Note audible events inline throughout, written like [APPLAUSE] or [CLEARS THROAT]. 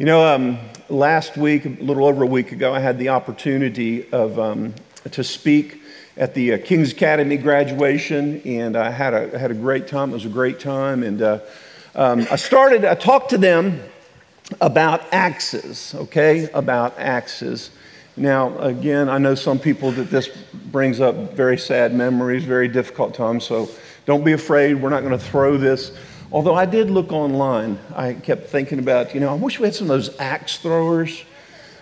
You know, um, last week, a little over a week ago, I had the opportunity of um, to speak at the uh, King's Academy graduation, and I had a, I had a great time. It was a great time, and uh, um, I started. I talked to them about axes. Okay, about axes. Now, again, I know some people that this brings up very sad memories, very difficult times. So don't be afraid. We're not going to throw this Although I did look online, I kept thinking about, you know, I wish we had some of those axe throwers.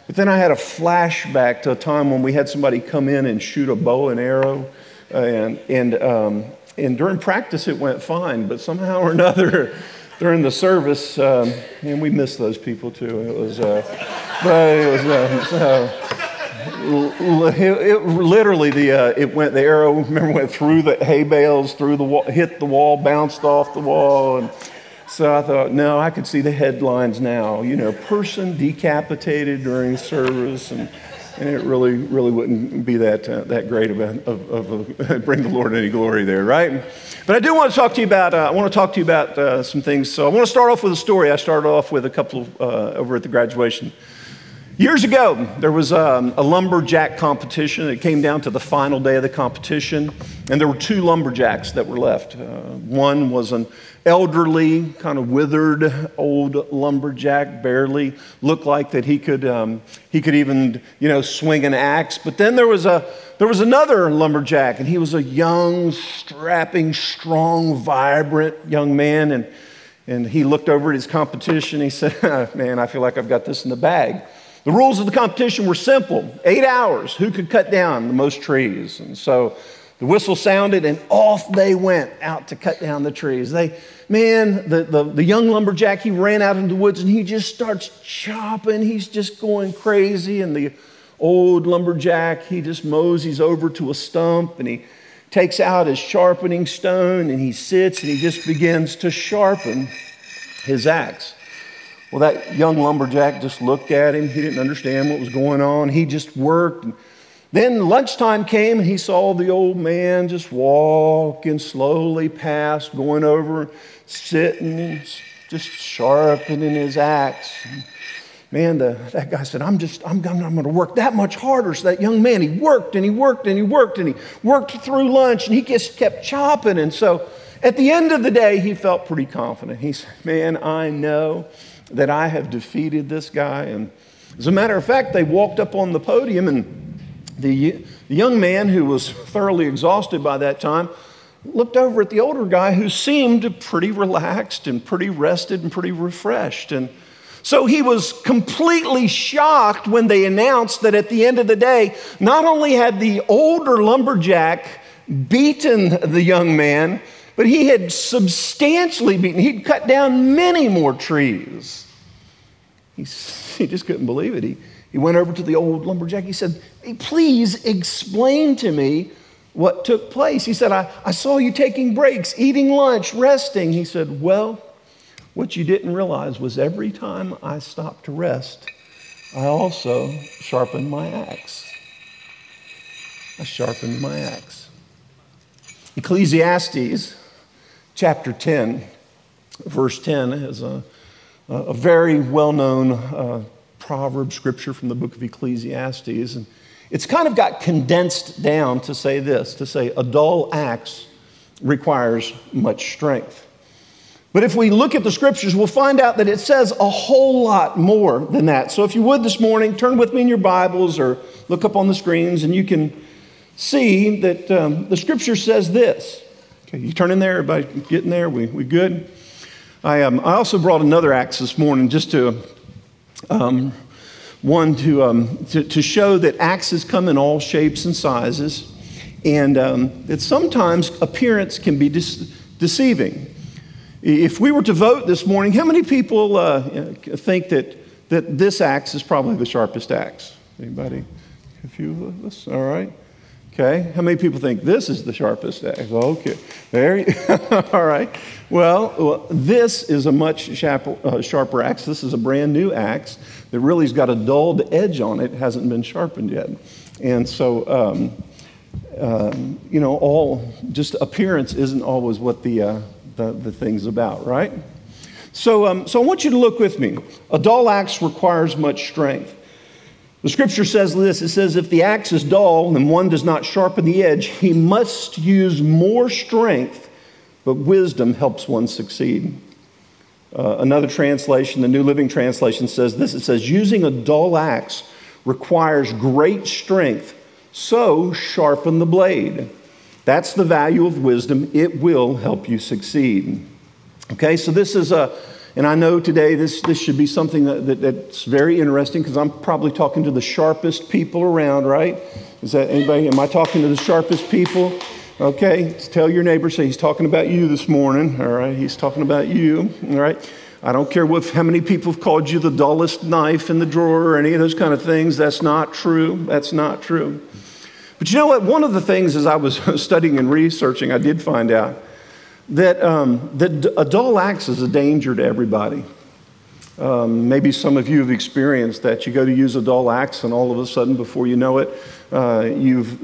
But then I had a flashback to a time when we had somebody come in and shoot a bow and arrow. Uh, and, and, um, and during practice, it went fine. But somehow or another, [LAUGHS] during the service, um, and we missed those people too. It was, uh, but it was, uh, so, it, it, literally the uh, it went the arrow [LAUGHS] remember went through the hay bales through the wall hit the wall bounced off the wall and so i thought no i could see the headlines now you know person decapitated during service and, and it really really wouldn't be that uh, that great of, a, of, of a, [LAUGHS] bring the lord any glory there right? But i do want to talk to you about uh, i want to talk to you about uh, some things. So i want to start off with a story. I started off with a couple uh, over at the graduation Years ago, there was um, a lumberjack competition. It came down to the final day of the competition, and there were two lumberjacks that were left. Uh, one was an elderly, kind of withered old lumberjack, barely looked like that he could, um, he could even, you know, swing an axe. But then there was, a, there was another lumberjack, and he was a young, strapping, strong, vibrant young man. And, and he looked over at his competition. He said, [LAUGHS] Man, I feel like I've got this in the bag. The rules of the competition were simple eight hours, who could cut down the most trees. And so the whistle sounded, and off they went out to cut down the trees. They, man, the, the, the young lumberjack, he ran out into the woods and he just starts chopping. He's just going crazy. And the old lumberjack, he just moseys over to a stump and he takes out his sharpening stone and he sits and he just begins to sharpen his axe. Well, that young lumberjack just looked at him. He didn't understand what was going on. He just worked. Then lunchtime came and he saw the old man just walking slowly past, going over, sitting, just sharpening his axe. Man, the, that guy said, I'm just, I'm, I'm going to work that much harder. So that young man, he worked and he worked and he worked and he worked through lunch and he just kept chopping. And so at the end of the day, he felt pretty confident. He said, Man, I know that I have defeated this guy. And as a matter of fact, they walked up on the podium, and the, the young man who was thoroughly exhausted by that time looked over at the older guy who seemed pretty relaxed and pretty rested and pretty refreshed. And so he was completely shocked when they announced that at the end of the day, not only had the older lumberjack beaten the young man, but he had substantially beaten, he'd cut down many more trees. He, he just couldn't believe it. He, he went over to the old lumberjack. He said, hey, Please explain to me what took place. He said, I, I saw you taking breaks, eating lunch, resting. He said, Well, what you didn't realize was every time I stopped to rest, I also sharpened my axe. I sharpened my axe. Ecclesiastes chapter 10, verse 10 is a, a very well known uh, proverb scripture from the book of Ecclesiastes. And it's kind of got condensed down to say this to say, a dull axe requires much strength. But if we look at the scriptures, we'll find out that it says a whole lot more than that. So if you would this morning, turn with me in your Bibles or look up on the screens and you can see that um, the scripture says this Okay, you turn in there, everybody getting there? We, we good? I, um, I also brought another axe this morning just to, um, one, to, um, to, to, show that axes come in all shapes and sizes, and um, that sometimes appearance can be de- deceiving. If we were to vote this morning, how many people uh, think that, that this axe is probably the sharpest axe? Anybody? A few of us? All right. Okay, how many people think this is the sharpest axe? Okay, very, [LAUGHS] all right. Well, well, this is a much sharper, uh, sharper axe. This is a brand new axe that really has got a dulled edge on it, hasn't been sharpened yet. And so, um, um, you know, all just appearance isn't always what the, uh, the, the thing's about, right? So, um, so I want you to look with me. A dull axe requires much strength. The scripture says this it says, If the axe is dull and one does not sharpen the edge, he must use more strength, but wisdom helps one succeed. Uh, another translation, the New Living Translation, says this it says, Using a dull axe requires great strength, so sharpen the blade. That's the value of wisdom. It will help you succeed. Okay, so this is a, and I know today this, this should be something that, that that's very interesting because I'm probably talking to the sharpest people around, right? Is that anybody? Am I talking to the sharpest people? Okay, tell your neighbor, say he's talking about you this morning, all right? He's talking about you, all right? I don't care what, how many people have called you the dullest knife in the drawer or any of those kind of things. That's not true. That's not true. But you know what? One of the things as I was [LAUGHS] studying and researching, I did find out that, um, that a dull axe is a danger to everybody. Um, maybe some of you have experienced that. You go to use a dull axe, and all of a sudden, before you know it, uh, you've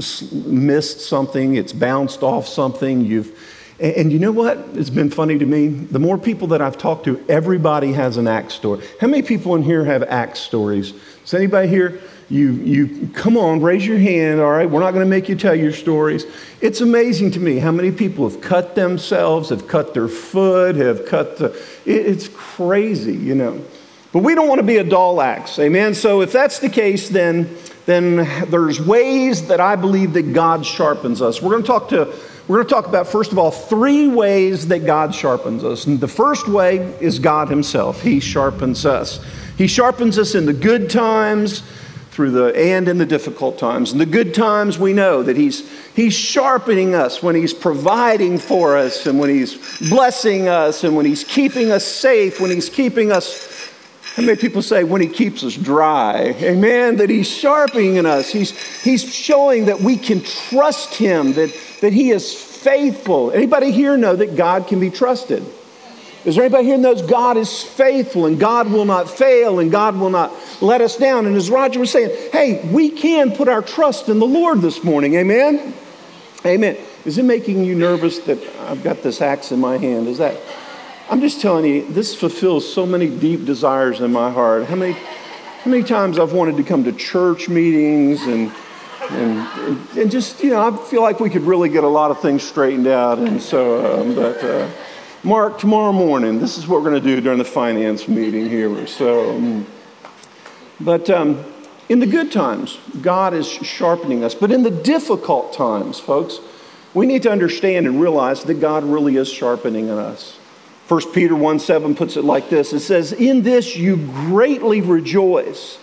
missed something, it's bounced off something, you've and, you know what? It's been funny to me. The more people that I've talked to, everybody has an axe story. How many people in here have axe stories? Does anybody here? You, you come on, raise your hand, all right? We're not going to make you tell your stories. It's amazing to me how many people have cut themselves, have cut their foot, have cut the. It, it's crazy, you know. But we don't want to be a dull axe, amen? So if that's the case, then, then there's ways that I believe that God sharpens us. We're going to talk to. We're going to talk about, first of all, three ways that God sharpens us. And the first way is God Himself. He sharpens us. He sharpens us in the good times, through the and in the difficult times. And the good times, we know that he's, he's sharpening us when he's providing for us and when he's blessing us and when he's keeping us safe, when he's keeping us. How many people say when he keeps us dry? Amen. That he's sharpening us. He's, he's showing that we can trust him, that, that he is faithful. Anybody here know that God can be trusted? Is there anybody here who knows God is faithful and God will not fail and God will not let us down? And as Roger was saying, hey, we can put our trust in the Lord this morning. Amen? Amen. Is it making you nervous that I've got this axe in my hand? Is that? I'm just telling you, this fulfills so many deep desires in my heart. How many, how many times I've wanted to come to church meetings and, and, and just, you know, I feel like we could really get a lot of things straightened out. And so, um, but, uh, Mark, tomorrow morning, this is what we're going to do during the finance meeting here. So, um, but um, in the good times, God is sharpening us. But in the difficult times, folks, we need to understand and realize that God really is sharpening us. 1 Peter 1 7 puts it like this It says, In this you greatly rejoice,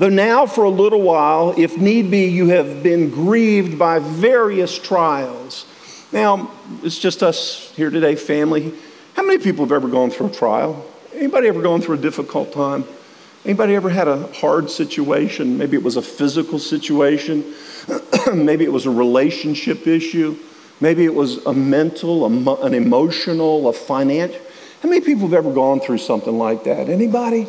though now for a little while, if need be, you have been grieved by various trials now, it's just us here today, family. How many people have ever gone through a trial? Anybody ever gone through a difficult time? Anybody ever had a hard situation? Maybe it was a physical situation. [CLEARS THROAT] Maybe it was a relationship issue. Maybe it was a mental, a, an emotional, a financial. How many people have ever gone through something like that? Anybody?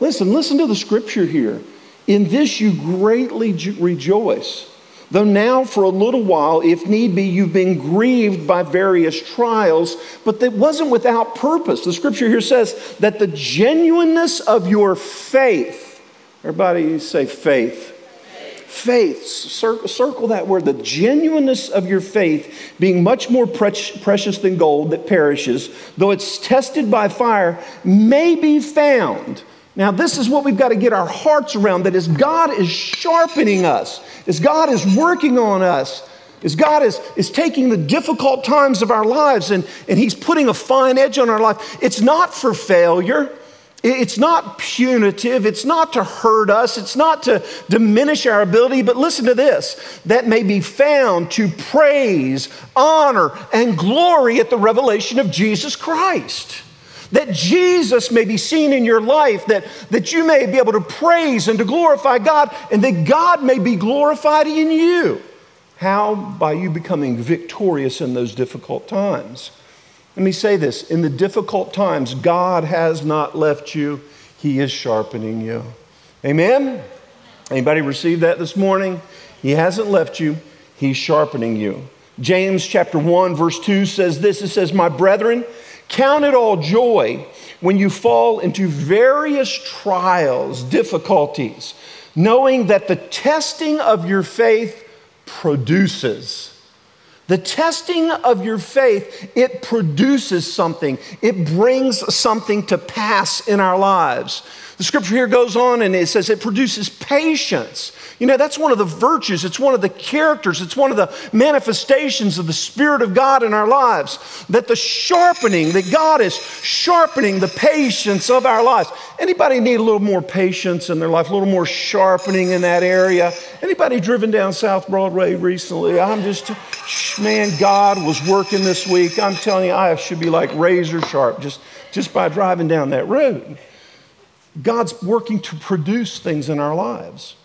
Listen, listen to the scripture here. In this you greatly rejoice Though now, for a little while, if need be, you've been grieved by various trials, but that wasn't without purpose. The scripture here says that the genuineness of your faith, everybody say faith. Faith, circle, circle that word, the genuineness of your faith being much more pre- precious than gold that perishes, though it's tested by fire, may be found. Now, this is what we've got to get our hearts around that as God is sharpening us, as God is working on us, as God is, is taking the difficult times of our lives and, and He's putting a fine edge on our life, it's not for failure. It's not punitive. It's not to hurt us. It's not to diminish our ability. But listen to this that may be found to praise, honor, and glory at the revelation of Jesus Christ that Jesus may be seen in your life, that, that you may be able to praise and to glorify God, and that God may be glorified in you. How? By you becoming victorious in those difficult times. Let me say this in the difficult times, God has not left you, He is sharpening you. Amen? Anybody receive that this morning? He hasn't left you, He's sharpening you. James chapter 1, verse 2 says this it says, My brethren, Count it all joy when you fall into various trials, difficulties, knowing that the testing of your faith produces. The testing of your faith, it produces something. It brings something to pass in our lives. The scripture here goes on and it says it produces patience. You know, that's one of the virtues, it's one of the characters, it's one of the manifestations of the Spirit of God in our lives. That the sharpening, that God is sharpening the patience of our lives. Anybody need a little more patience in their life, a little more sharpening in that area? Anybody driven down South Broadway recently? I'm just, man, God was working this week. I'm telling you, I should be like razor sharp just, just by driving down that road. God's working to produce things in our lives.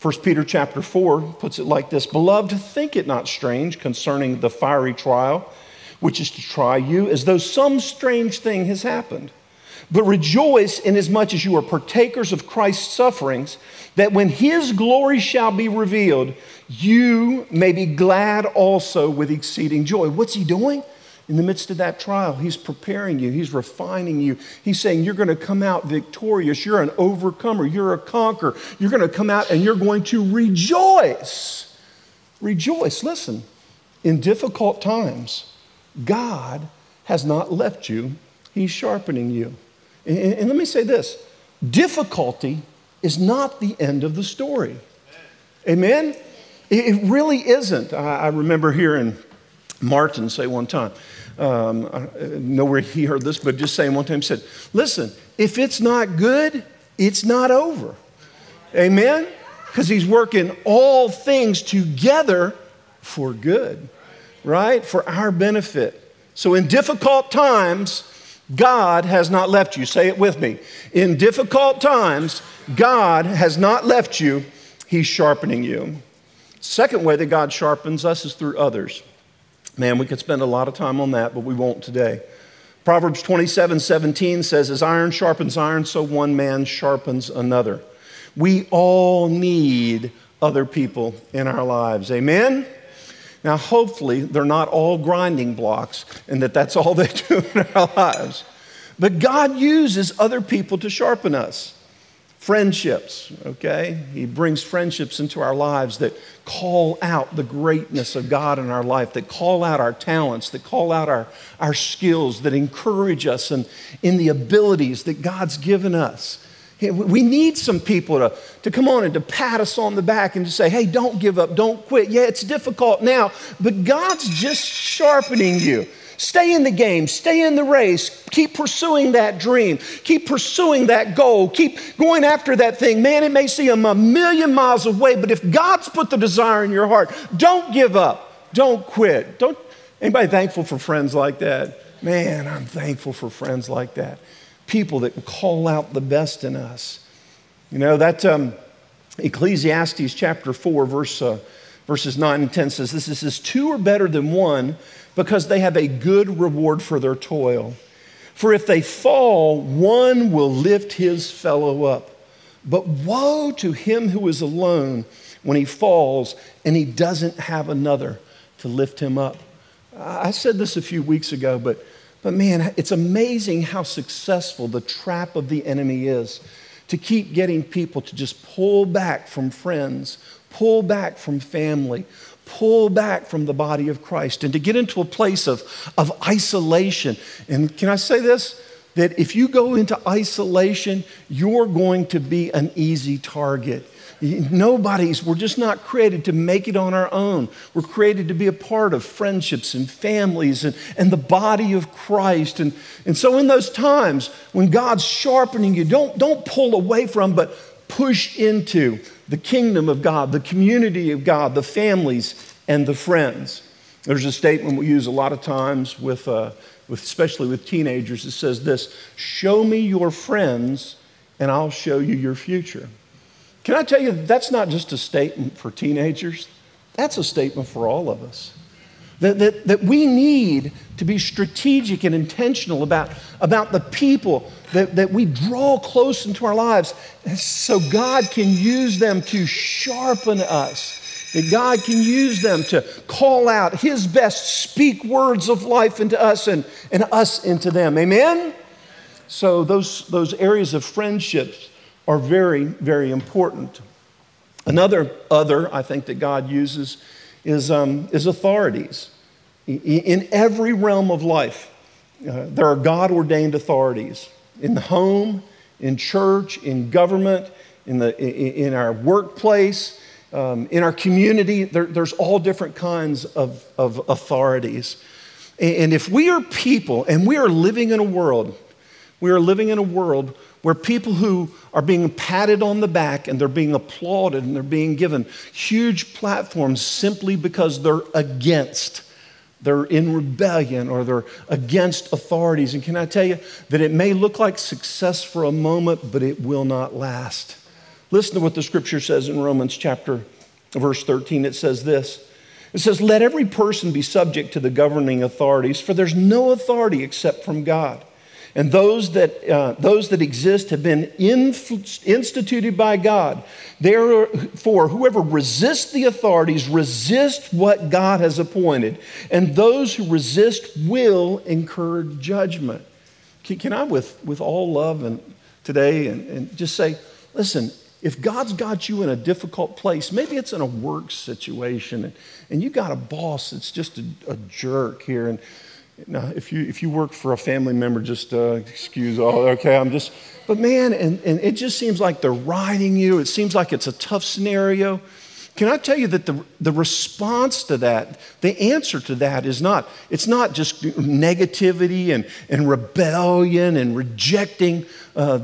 1 Peter chapter 4 puts it like this Beloved, think it not strange concerning the fiery trial, which is to try you, as though some strange thing has happened. But rejoice inasmuch as you are partakers of Christ's sufferings, that when his glory shall be revealed, you may be glad also with exceeding joy. What's he doing? In the midst of that trial, He's preparing you, He's refining you. He's saying, You're going to come out victorious. You're an overcomer. You're a conqueror. You're going to come out and you're going to rejoice. Rejoice. Listen, in difficult times, God has not left you, He's sharpening you. And, and let me say this difficulty is not the end of the story. Amen? It, really isn't. I, I remember hearing Martin say one time, um, I know where he heard this, but just saying one time, said, Listen, if it's not good, it's not over. Amen? Because he's working all things together for good, right? For our benefit. So in difficult times, God has not left you. Say it with me. In difficult times, God has not left you, He's sharpening you. Second way that God sharpens us is through others. Man, we could spend a lot of time on that, but we won't today. Proverbs 27 17 says, As iron sharpens iron, so one man sharpens another. We all need other people in our lives. Amen? Now, hopefully, they're not all grinding blocks and that that's all they [LAUGHS] do in our lives. But God uses other people to sharpen us friendships, okay? He brings friendships into our lives that call out the greatness of God in our life, that call out our talents, that call out our, our skills, that encourage us in, in the abilities that God's given us. We need some people to, to come on and to pat us on the back and to say, hey, don't give up, don't quit. Yeah, it's difficult now, but God's just sharpening you. Stay in the game, stay in the race, keep pursuing that dream, keep pursuing that goal, keep going after that thing. Man, it may seem a million miles away, but if God's put the desire in your heart, don't give up, don't quit. Don't anybody thankful for friends like that? Man, I'm thankful for friends like that. People that call out the best in us. You know, that um, Ecclesiastes chapter 4, verse, uh, verses 9 and 10 says, This is, two are better than one because they have a good reward for their toil. For if they fall, one will lift his fellow up. But woe to him who is alone when he falls and he doesn't have another to lift him up. I said this a few weeks ago, but, but man, it's amazing how successful the trap of the enemy is to keep getting people to just pull back from friends, pull back from family, pull back from the body of Christ and to get into a place of, of isolation. And can I say this? That if you go into isolation, you're going to be an easy target. Nobody's, we're just not created to make it on our own. We're created to be a part of friendships and families and, and the body of Christ. And, and so, in those times when God's sharpening you, don't, don't pull away from, but push into the kingdom of God, the community of God, the families, and the friends. There's a statement we use a lot of times with, uh, with especially with teenagers. It says this Show me your friends, and I'll show you your future. Can I tell you, that's not just a statement for teenagers, that's a statement for all of us. That, that, that we need to be strategic and intentional about, about the people that, that we draw close into our lives so God can use them to sharpen us, that God can use them to call out His best, speak words of life into us and, and us into them. Amen? So, those, those areas of friendships are very, very important. Another other I think that God uses is, um, is authorities. In every realm of life, uh, there are God ordained authorities in the home, in church, in government, in, the, in our workplace, um, in our community. There, there's all different kinds of, of authorities. And if we are people and we are living in a world, we are living in a world where people who are being patted on the back and they're being applauded and they're being given huge platforms simply because they're against they're in rebellion or they're against authorities. And can I tell you that it may look like success for a moment, but it will not last. Listen to what the scripture says in Romans chapter verse 13. It says this. It says, Let every person be subject to the governing authorities, for there's no authority except from God. And those that, uh, those that exist have been inf- instituted by God. Therefore, whoever resists the authorities resist what God has appointed. And those who resist will incur judgment. Can, can I, with, with all love and today, and, and just say, listen, if God's got you in a difficult place, maybe it's in a work situation, and, and you got a boss that's just a, a jerk here, and now, if you, if you work for a family member, just uh, excuse all, okay, I'm just, but man, and, and it just seems like they're riding you. It seems like it's a tough scenario. Can I tell you that the, the response to that, the answer to that is not, it's not just negativity and, and rebellion and rejecting uh,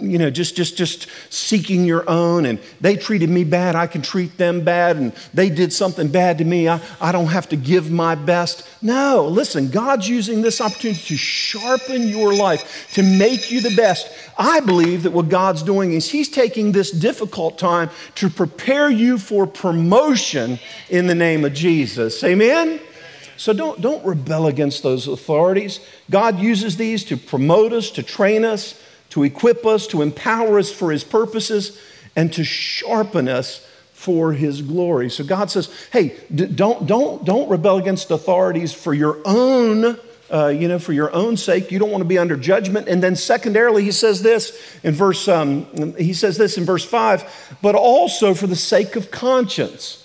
you know, just, just, just seeking your own, and they treated me bad, I can treat them bad, and they did something bad to me, I, I don't have to give my best. No, listen, God's using this opportunity to sharpen your life, to make you the best. I believe that what God's doing is He's taking this difficult time to prepare you for promotion in the name of Jesus. Amen? So don't, don't rebel against those authorities. God uses these to promote us, to train us, to equip us, to empower us for His purposes, and to sharpen us for His glory. So God says, hey, don't, don't, don't rebel against authorities for your own. Uh, you know, for your own sake, you don't want to be under judgment. And then, secondarily, he says this in verse. Um, he says this in verse five, but also for the sake of conscience.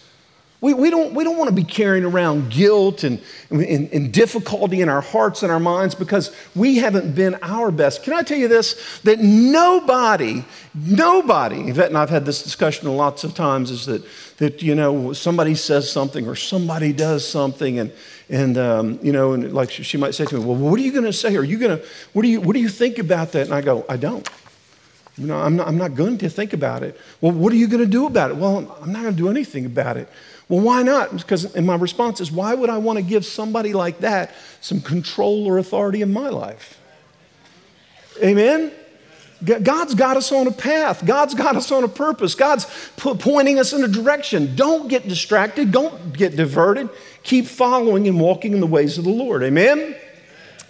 We, we, don't, we don't want to be carrying around guilt and, and, and, difficulty in our hearts and our minds because we haven't been our best. Can I tell you this? That nobody, nobody, Yvette and I've had this discussion lots of times, is that, that you know, somebody says something or somebody does something and, and um, you know, and like she might say to me, well, what are you going to say? Are you going to, what do you, what do you think about that? And I go, I don't. You know, I'm not, I'm not going to think about it. Well, what are you going to do about it? Well, I'm not going to do anything about it. Well, why not? Because, and my response is, why would I want to give somebody like that some control or authority in my life? Amen? God's got us on a path. God's got us on a purpose. God's pointing us in a direction. Don't get distracted. Don't get diverted. Keep following and walking in the ways of the Lord. Amen?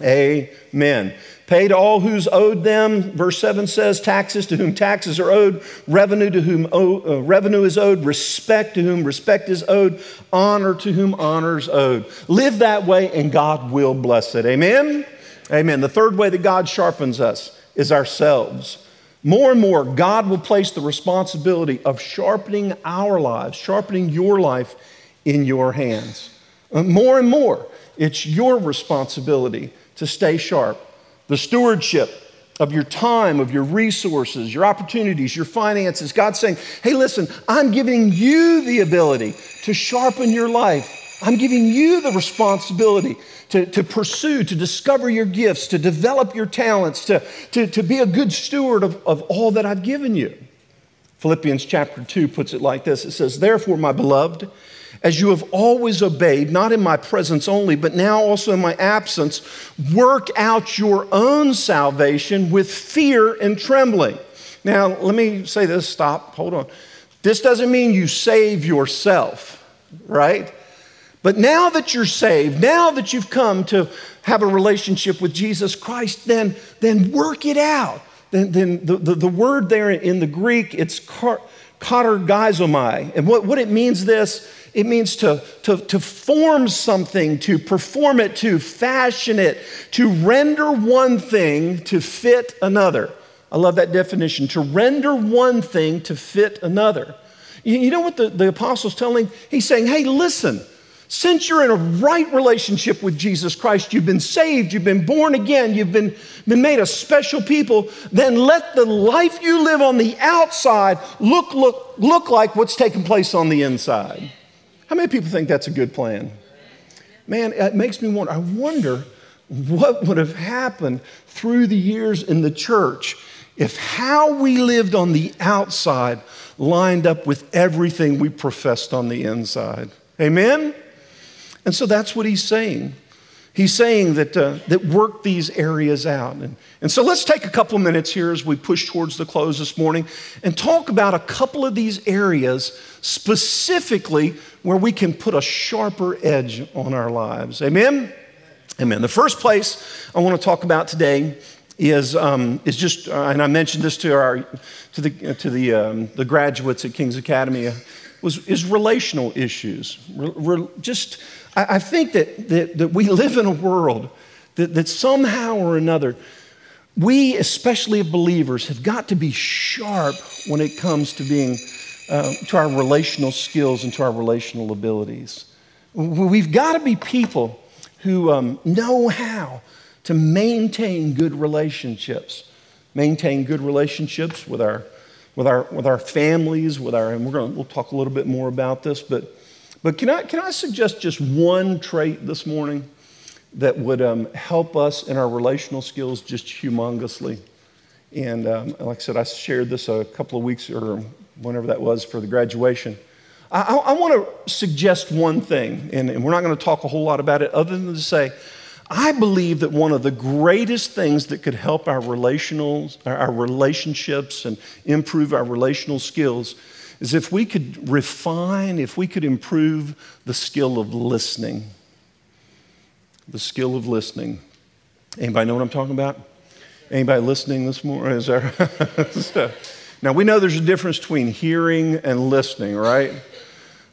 Amen. Pay to all who's owed them. Verse 7 says, taxes to whom taxes are owed, revenue to whom uh, revenue is owed, respect to whom respect is owed, honor to whom honor is owed. Live that way and God will bless it. Amen? Amen. The third way that God sharpens us is ourselves. More and more, God will place the responsibility of sharpening our lives, sharpening your life in your hands. Uh, more and more, it's your responsibility to stay sharp the stewardship of your time, of your resources, your opportunities, your finances. God's saying, hey, listen, I'm giving you the ability to sharpen your life. I'm giving you the responsibility to, to pursue, to discover your gifts, to develop your talents, to, to, to be a good steward of, of all that I've given you. Philippians chapter 2 puts it like this it says, Therefore, my beloved, as you have always obeyed, not in my presence only, but now also in my absence, work out your own salvation with fear and trembling. Now, let me say this stop, hold on. This doesn't mean you save yourself, right? But now that you're saved, now that you've come to have a relationship with Jesus Christ, then, then work it out. Then, then the, the, the word there in the Greek, it's katergazomai. And what, what it means this it means to, to, to form something, to perform it, to fashion it, to render one thing to fit another. I love that definition to render one thing to fit another. You, you know what the, the apostle's telling? He's saying, hey, listen. Since you're in a right relationship with Jesus Christ, you've been saved, you've been born again, you've been, been made a special people, then let the life you live on the outside look, look, look like what's taking place on the inside. How many people think that's a good plan? Man, it makes me wonder. I wonder what would have happened through the years in the church if how we lived on the outside lined up with everything we professed on the inside. Amen? And so that's what he's saying. He's saying that, uh, that work these areas out. And, and so let's take a couple of minutes here as we push towards the close this morning and talk about a couple of these areas specifically where we can put a sharper edge on our lives. Amen? Amen. The first place I want to talk about today is, um, is just, uh, and I mentioned this to, our, to, the, to the, um, the graduates at King's Academy, uh, was, is relational issues. Re, re, just I, I think that, that, that, we live in a world that, that somehow or another, we, especially believers, have got to be sharp when it comes to being uh, to our relational skills and to our relational abilities. We've got to be people who um, know how to maintain good relationships, maintain good relationships with our, with our, with our families, with our, and we're going to, we'll talk a little bit more about this, but but can I, can I suggest just one trait this morning that would um, help us in our relational skills just humongously? And um, like I said, I shared this a couple of weeks or whenever that was for the graduation. I, I, I want to suggest one thing, and, and we're not going to talk a whole lot about it other than to say, I believe that one of the greatest things that could help our relational, our relationships and improve our relational skills is if we could refine, if we could improve the skill of listening. The skill of listening. Anybody know what I'm talking about? Anybody listening this morning? Is there? [LAUGHS] now we know there's a difference between hearing and listening, right?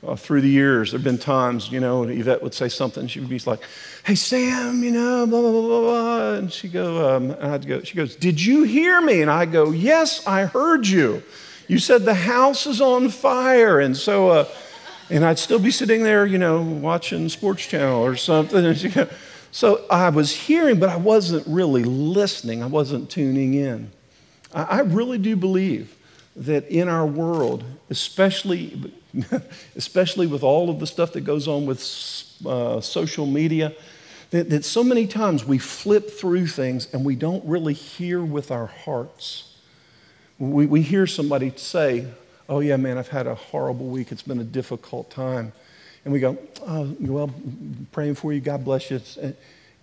Uh, through the years, there have been times, you know, Yvette would say something, she would be like, "Hey Sam, you know, blah blah blah blah,", blah. and she go, um, and I'd go, she goes, "Did you hear me?" And I go, "Yes, I heard you." You said the house is on fire. And so, uh, and I'd still be sitting there, you know, watching Sports Channel or something. [LAUGHS] so I was hearing, but I wasn't really listening. I wasn't tuning in. I, really do believe that in our world, especially, [LAUGHS] especially with all of the stuff that goes on with uh, social media, that, that so many times we flip through things and we don't really hear with our hearts. We, we hear somebody say, Oh, yeah, man, I've had a horrible week. It's been a difficult time. And we go, Oh, well, praying for you. God bless you.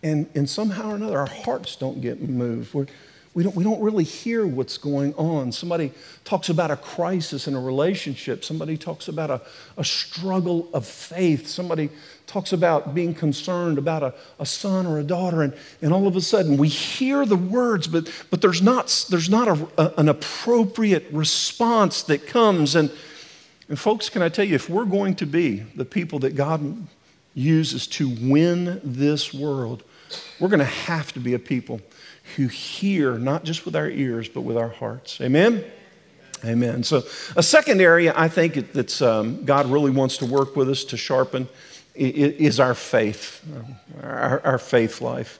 And, and somehow or another, our hearts don't get moved. We're, we don't, we don't really hear what's going on. Somebody talks about a crisis in a relationship. Somebody talks about a, a struggle of faith. Somebody talks about being concerned about a, a son or a daughter. And, and all of a sudden, we hear the words, but, but there's not, there's not a, a, an appropriate response that comes. And, and, folks, can I tell you, if we're going to be the people that God uses to win this world, we're going to have to be a people who hear not just with our ears, but with our hearts. Amen? Amen. So, a second area I think that um, God really wants to work with us to sharpen is our faith, our, our faith life.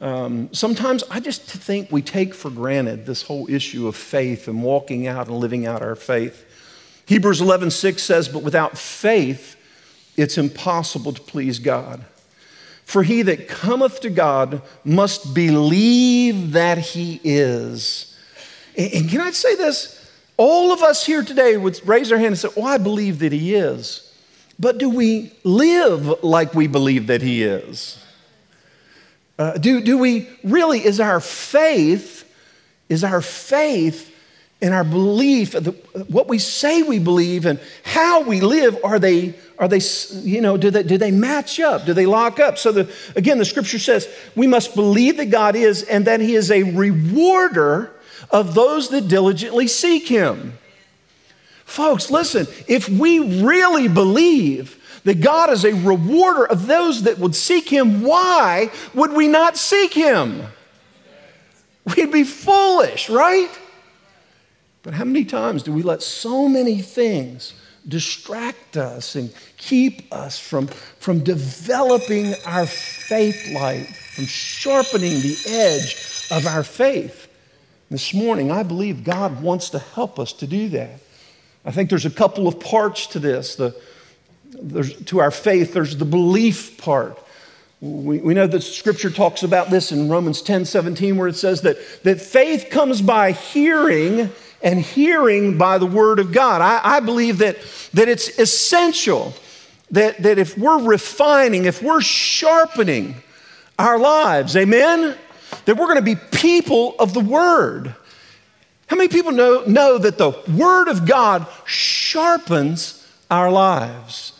Um, sometimes I just think we take for granted this whole issue of faith and walking out and living out our faith. Hebrews 11:6 says, "But without faith, it's impossible to please God." For he that cometh to God must believe that he is. And can I say this? All of us here today would raise our hand and say, Oh, I believe that he is. But do we live like we believe that he is? Uh, do, do we really, is our faith, is our faith and our belief, what we say we believe and how we live, are they are they, you know, do they, do they match up? Do they lock up? So, the, again, the scripture says we must believe that God is and that He is a rewarder of those that diligently seek Him. Folks, listen, if we really believe that God is a rewarder of those that would seek Him, why would we not seek Him? We'd be foolish, right? But how many times do we let so many things distract us and keep us from, from developing our faith life, from sharpening the edge of our faith? This morning, I believe God wants to help us to do that. I think there's a couple of parts to this. The, to our faith, there's the belief part. We, we know that scripture talks about this in Romans 10 17, where it says that, that faith comes by hearing and hearing by the word of God. I, I believe that, that it's essential that, that if we're refining, if we're sharpening our lives, amen, that we're going to be people of the word. How many people know, know that the word of God sharpens our lives?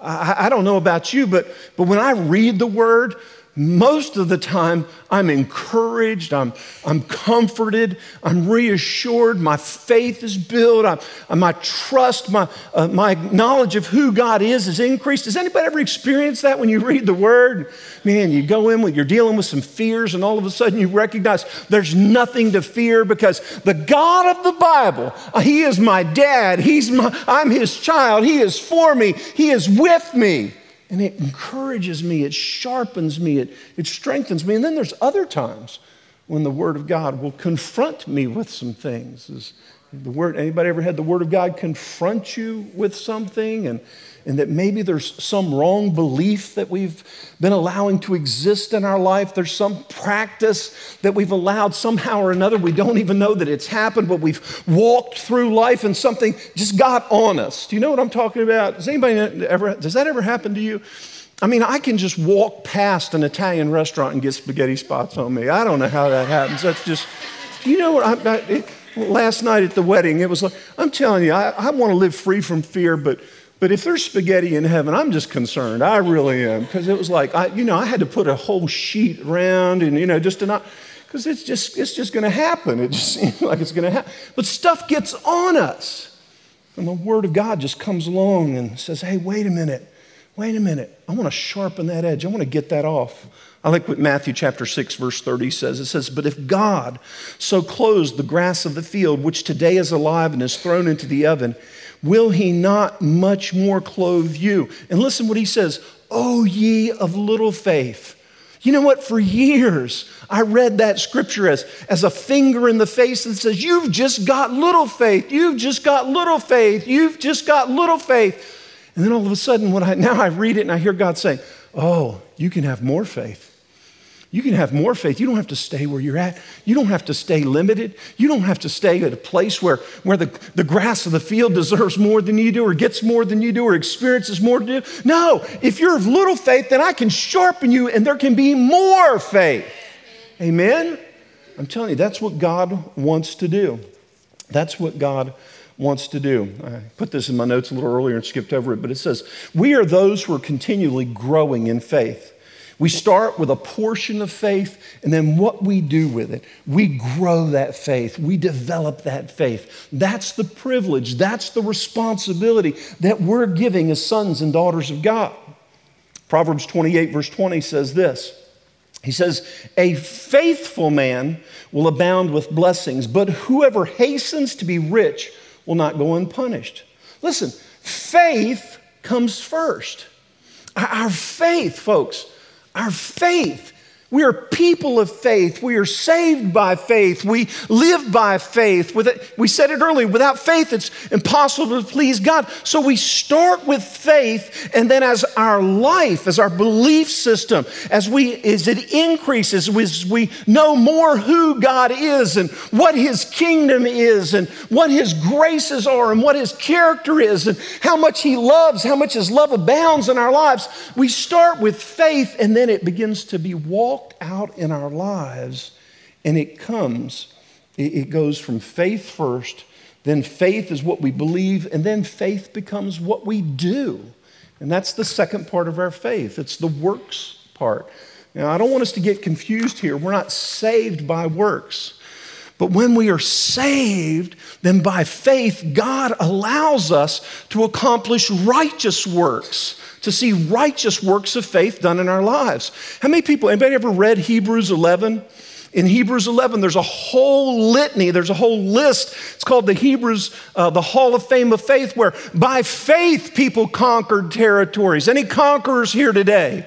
I, I don't know about you, but, but when I read the word, most of the time I'm encouraged, I'm, I'm comforted, I'm reassured, my faith is built, I'm, my trust, my, uh, my knowledge of who God is is increased. Has anybody ever experienced that when you read the Word? Man, you go in with, you're dealing with some fears, and all of a sudden you recognize there's nothing to fear because the God of the Bible, uh, He is my dad, He's my, I'm His child, He is for me, He is with me. And it encourages me, it sharpens me, it, it strengthens me. And then there's other times when the Word of God will confront me with some things. Is the word, anybody ever had the Word of God confront you with something? And and that maybe there's some wrong belief that we've been allowing to exist in our life. There's some practice that we've allowed somehow or another. We don't even know that it's happened, but we've walked through life and something just got on us. Do you know what I'm talking about? Does anybody ever, does that ever happen to you? I mean, I can just walk past an Italian restaurant and get spaghetti spots on me. I don't know how that happens. That's just, do you know what I'm, it, last night at the wedding, it was like, I'm telling you, I, I want to live free from fear, but but if there's spaghetti in heaven, I'm just concerned. I really am. Because it was like, I, you know, I had to put a whole sheet around and, you know, just to not, because it's just, it's just going to happen. It just [LAUGHS] seems like it's going to happen. But stuff gets on us. And the Word of God just comes along and says, hey, wait a minute. Wait a minute. I want to sharpen that edge. I want to get that off. I like what Matthew chapter 6, verse 30 says. It says, But if God so clothes the grass of the field, which today is alive and is thrown into the oven, will he not much more clothe you? And listen what he says, O ye of little faith. You know what? For years, I read that scripture as, as a finger in the face that says, You've just got little faith. You've just got little faith. You've just got little faith. And then all of a sudden, when I, now I read it and I hear God saying, Oh, you can have more faith. You can have more faith. You don't have to stay where you're at. You don't have to stay limited. You don't have to stay at a place where, where the, the grass of the field deserves more than you do, or gets more than you do, or experiences more than you do. No, if you're of little faith, then I can sharpen you and there can be more faith. Amen? I'm telling you, that's what God wants to do. That's what God wants to do. I put this in my notes a little earlier and skipped over it, but it says, We are those who are continually growing in faith. We start with a portion of faith, and then what we do with it, we grow that faith, we develop that faith. That's the privilege, that's the responsibility that we're giving as sons and daughters of God. Proverbs 28, verse 20 says this He says, A faithful man will abound with blessings, but whoever hastens to be rich will not go unpunished. Listen, faith comes first. Our faith, folks, our faith we are people of faith. We are saved by faith. We live by faith. We said it earlier without faith, it's impossible to please God. So we start with faith, and then as our life, as our belief system, as, we, as it increases, as we know more who God is and what His kingdom is, and what His graces are, and what His character is, and how much He loves, how much His love abounds in our lives, we start with faith, and then it begins to be walked walked out in our lives, and it comes, it goes from faith first, then faith is what we believe, and then faith becomes what we do. And that's the second part of our faith. It's the works part. Now, I don't want us to get confused here. We're not saved by works. But when we are saved, then by faith, God allows us to accomplish righteous works to see righteous works of faith done in our lives. How many people, anybody ever read Hebrews 11? In Hebrews 11, there's a whole litany, there's a whole list. It's called the Hebrews, uh, the Hall of Fame of Faith, where by faith people conquered territories. Any conquerors here today?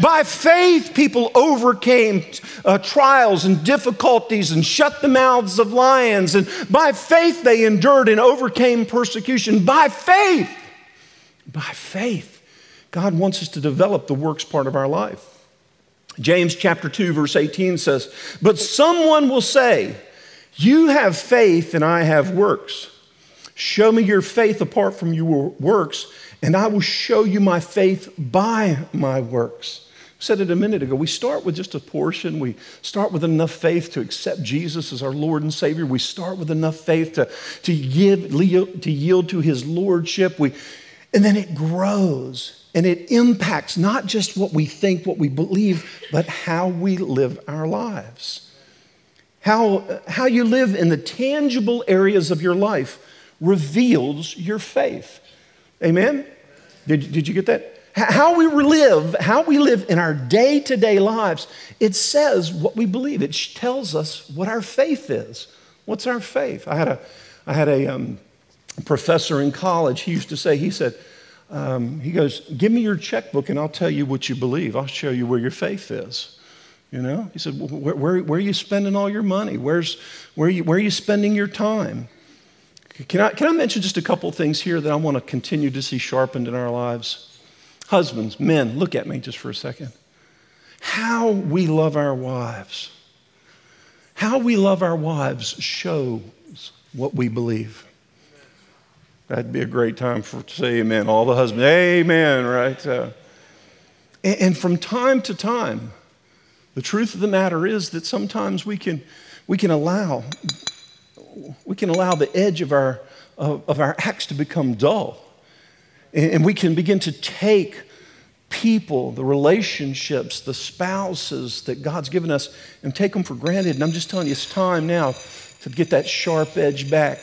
By faith, people overcame uh, trials and difficulties and shut the mouths of lions. And by faith, they endured and overcame persecution. By faith, by faith, God wants us to develop the works part of our life. James chapter 2, verse 18 says, But someone will say, You have faith and I have works. Show me your faith apart from your works, and I will show you my faith by my works. I said it a minute ago. We start with just a portion. We start with enough faith to accept Jesus as our Lord and Savior. We start with enough faith to, to, give, to yield to His Lordship. We, and then it grows and it impacts not just what we think, what we believe, but how we live our lives. How, how you live in the tangible areas of your life reveals your faith. Amen? Did, did you get that? How we live, how we live in our day to day lives, it says what we believe. It tells us what our faith is. What's our faith? I had a, I had a um, professor in college. He used to say, he said, um, he goes, Give me your checkbook and I'll tell you what you believe. I'll show you where your faith is. You know? He said, Where, where, where are you spending all your money? Where's, where, are you, where are you spending your time? Can I, can I mention just a couple things here that I want to continue to see sharpened in our lives? Husbands, men, look at me just for a second. How we love our wives. How we love our wives shows what we believe. That'd be a great time for to say amen. All the husbands, amen, right? Uh, and, and from time to time, the truth of the matter is that sometimes we can, we can allow we can allow the edge of our, of, of our axe to become dull. And, and we can begin to take people, the relationships, the spouses that God's given us, and take them for granted. And I'm just telling you, it's time now to get that sharp edge back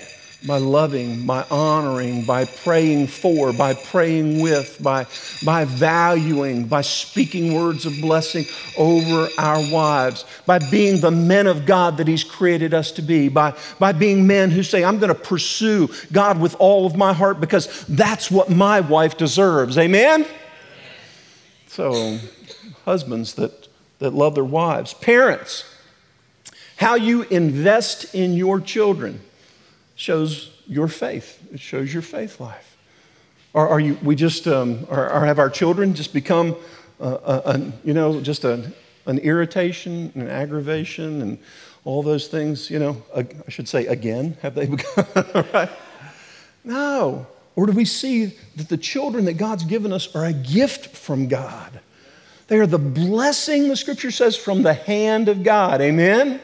by loving, by honoring, by praying for, by praying with, by, by valuing, by speaking words of blessing over our wives, by being the men of God that He's created us to be, by, by being men who say, I'm going to pursue God with all of my heart because that's what my wife deserves. Amen? So, husbands that, that love their wives, parents, how you invest in your children shows your faith. It shows your faith life. Or are you, we just, um, or, or, have our children just become, uh, a, a, you know, just a, an irritation, and an aggravation, and all those things, you know, I should say again, have they [LAUGHS] become, right? No. Or do we see that the children that God's given us are a gift from God? They are the blessing, the scripture says, from the hand of God. Amen?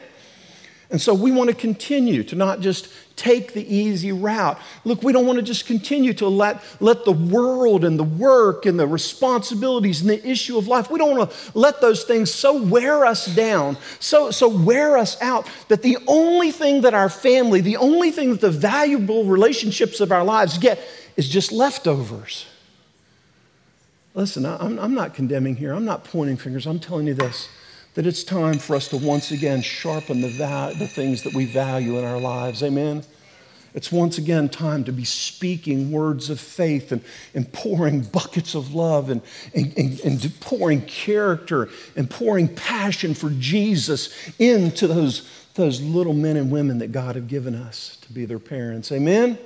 And so we want to continue to not just take the easy route. Look, we don't want to just continue to let, let the world and the work and the responsibilities and the issue of life, we don't want to let those things so wear us down, so, so wear us out, that the only thing that our family, the only thing that the valuable relationships of our lives get is just leftovers. Listen, I'm, I'm not condemning here, I'm not pointing fingers, I'm telling you this that it's time for us to once again sharpen the, va- the things that we value in our lives. Amen? It's once again time to be speaking words of faith and, and pouring buckets of love and, and, and, and pouring character and pouring passion for Jesus into those, those little men and women that God have given us to be their parents. Amen?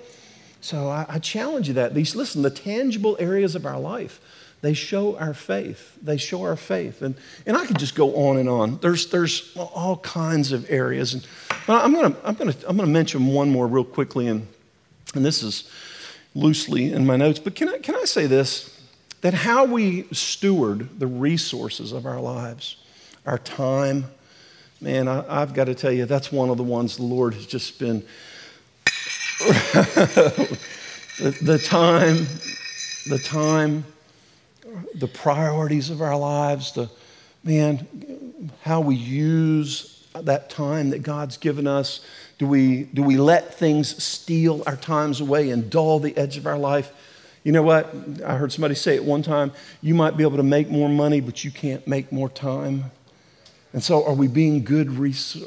So I, I challenge you that. These, listen, the tangible areas of our life they show our faith. They show our faith. And, and I could just go on and on. There's, there's all kinds of areas. And, but I'm going to I'm gonna, I'm gonna mention one more real quickly, and, and this is loosely in my notes. But can I, can I say this? That how we steward the resources of our lives, our time, man, I, have got to tell you, that's one of the ones the Lord has just been. [LAUGHS] the, the time, the time the priorities of our lives, the man, how we use that time that God's given us. Do we, do we let things steal our times away and dull the edge of our life? You know what? I heard somebody say it one time you might be able to make more money, but you can't make more time. And so, are we being good?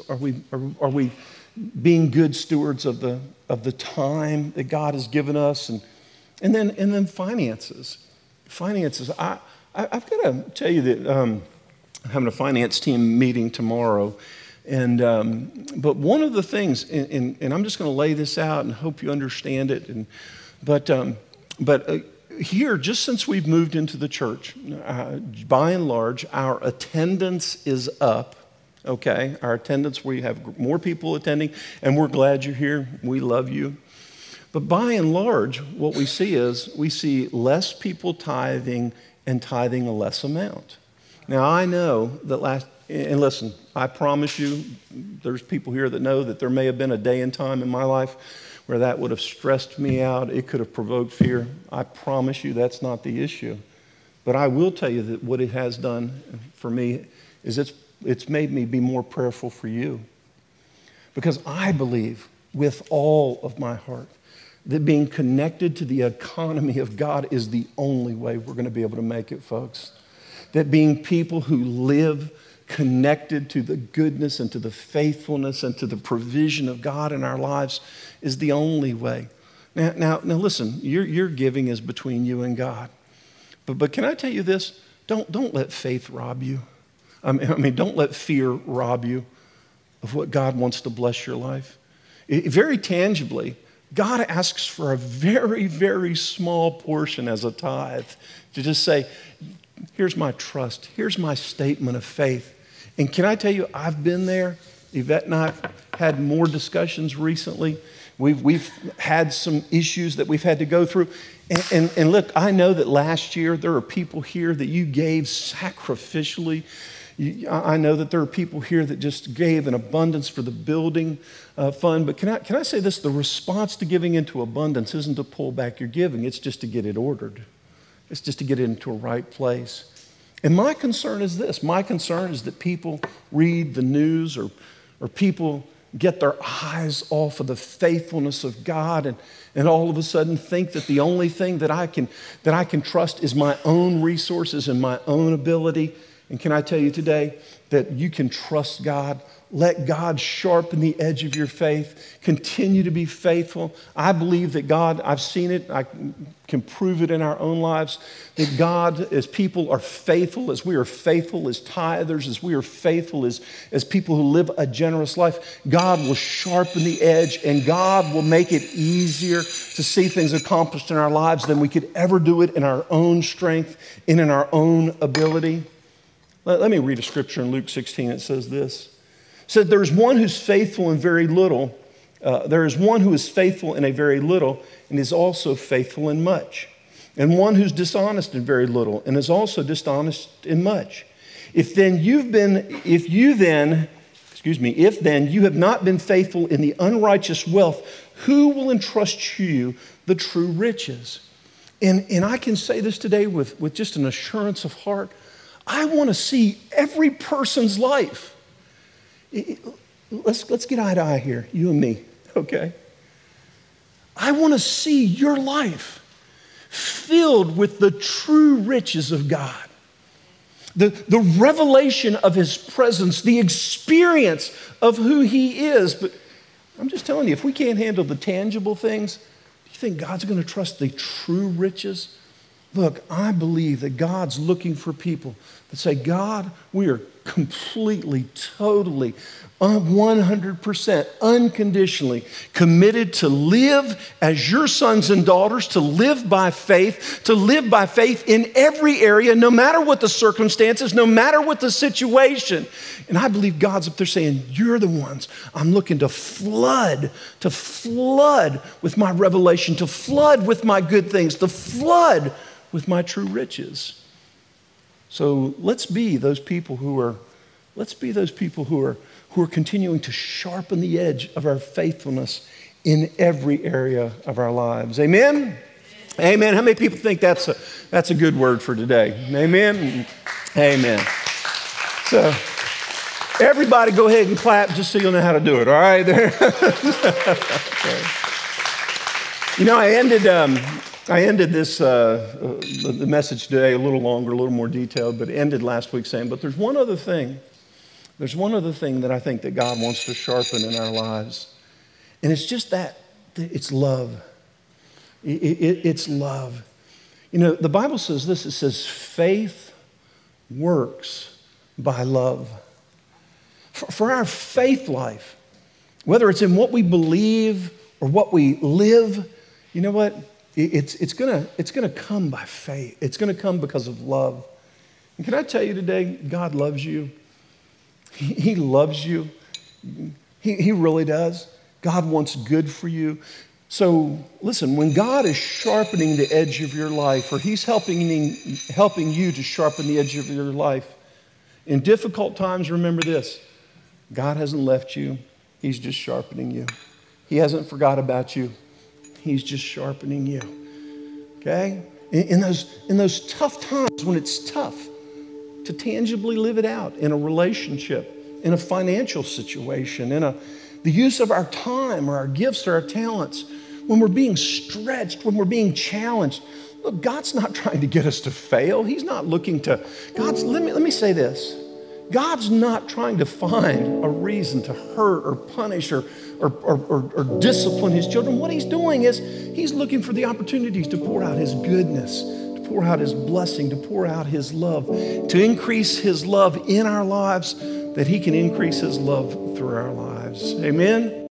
Are we, are, are we being good stewards of the, of the time that God has given us? And, and, then, and then finances. Finances. I, I, have got to tell you that um, I'm having a finance team meeting tomorrow. And, um, but one of the things, and, and, and I'm just going to lay this out and hope you understand it. And, but um, but uh, here, just since we've moved into the church, uh, by and large, our attendance is up. Okay, our attendance, we have more people attending, and we're glad you're here. We love you. But by and large, what we see is we see less people tithing and tithing a less amount. Now, I know that last, and listen, I promise you, there's people here that know that there may have been a day and time in my life where that would have stressed me out. It could have provoked fear. I promise you that's not the issue. But I will tell you that what it has done for me is it's, it's made me be more prayerful for you. Because I believe with all of my heart that being connected to the economy of God is the only way we're going to be able to make it, folks. That being people who live connected to the goodness and to the faithfulness and to the provision of God in our lives is the only way. Now, now, now listen, your, your giving is between you and God. But, but can I tell you this? Don't, don't let faith rob you. I mean, I mean, don't let fear rob you of what God wants to bless your life. It, very tangibly, God asks for a very, very small portion as a tithe to just say, here's my trust, here's my statement of faith. And can I tell you, I've been there. Yvette and I have had more discussions recently. We've, we've had some issues that we've had to go through. And, and, and look, I know that last year there are people here that you gave sacrificially. I know that there are people here that just gave an abundance for the building uh, fund. But can I, can I say this? The response to giving into abundance isn't to pull back your giving, it's just to get it ordered, it's just to get it into a right place. And my concern is this my concern is that people read the news or, or people get their eyes off of the faithfulness of God and, and all of a sudden think that the only thing that I, can, that I can trust is my own resources and my own ability. And can I tell you today that you can trust God let God sharpen the edge of your faith. Continue to be faithful. I believe that God, I've seen it, I can prove it in our own lives, that God, as people are faithful, as we are faithful as tithers, as we are faithful as, as people who live a generous life, God will sharpen the edge and God will make it easier to see things accomplished in our lives than we could ever do it in our own strength and in our own ability. Let, let me read a scripture in Luke 16. It says this said, There's one who's faithful in very little. Uh, there is one who is faithful in a very little and is also faithful in much. And one who's dishonest in very little and is also dishonest in much. If then you've been, if you then, excuse me, if then you have not been faithful in the unrighteous wealth, who will entrust you the true riches? And, and I can say this today with, with just an assurance of heart. I want to see every person's life let's, let's get eye to eye here, you and me, okay? I want to see your life filled with the true riches of God. The, the revelation of his presence, the experience of who he is. But I'm just telling you, if we can't handle the tangible things, do you think God's going to trust the true riches? Look, I believe that God's looking for people that say, God, we are completely, totally, uh, 100% unconditionally committed to live as your sons and daughters, to live by faith, to live by faith in every area, no matter what the circumstances, no matter what the situation. And I believe God's up there saying, You're the ones I'm looking to flood, to flood with my revelation, to flood with my good things, to flood with my true riches. So let's be those people who are, let's be those people who are, who are continuing to sharpen the edge of our faithfulness in every area of our lives. Amen? Amen. How many people think that's a, that's a good word for today? Amen? Amen. So, everybody go ahead and clap just so you'll know how to do it, all right? [LAUGHS] There. you know, I ended, um, I ended this, uh, uh, the message today a little longer, a little more detailed, but ended last week saying, but there's one other thing. There's one other thing that I think that God wants to sharpen in our lives. And it's just that it's love. It, it, it's love. You know, the Bible says this it says, faith works by love. For, for our faith life, whether it's in what we believe or what we live, you know what? It's, it's going it's gonna come by faith. It's going to come because of love. And can I tell you today, God loves you. He, he loves you. He, he really does. God wants good for you. So listen, when God is sharpening the edge of your life, or He's helping, helping you to sharpen the edge of your life, in difficult times, remember this God hasn't left you, He's just sharpening you. He hasn't forgot about you. He's just sharpening you. Okay? In, in, those, in those tough times when it's tough to tangibly live it out in a relationship, in a financial situation, in a, the use of our time or our gifts or our talents, when we're being stretched, when we're being challenged. Look, God's not [LAUGHS] trying to get us to fail. He's not looking to, God's, let me, let me say this. God's not trying to find a reason to hurt or punish or, or, or, or, discipline his children. What he's doing is he's looking for the opportunities to pour out his goodness, to pour out his blessing, to pour out his love, to increase his love in our lives, that he can increase his love through our lives. Amen.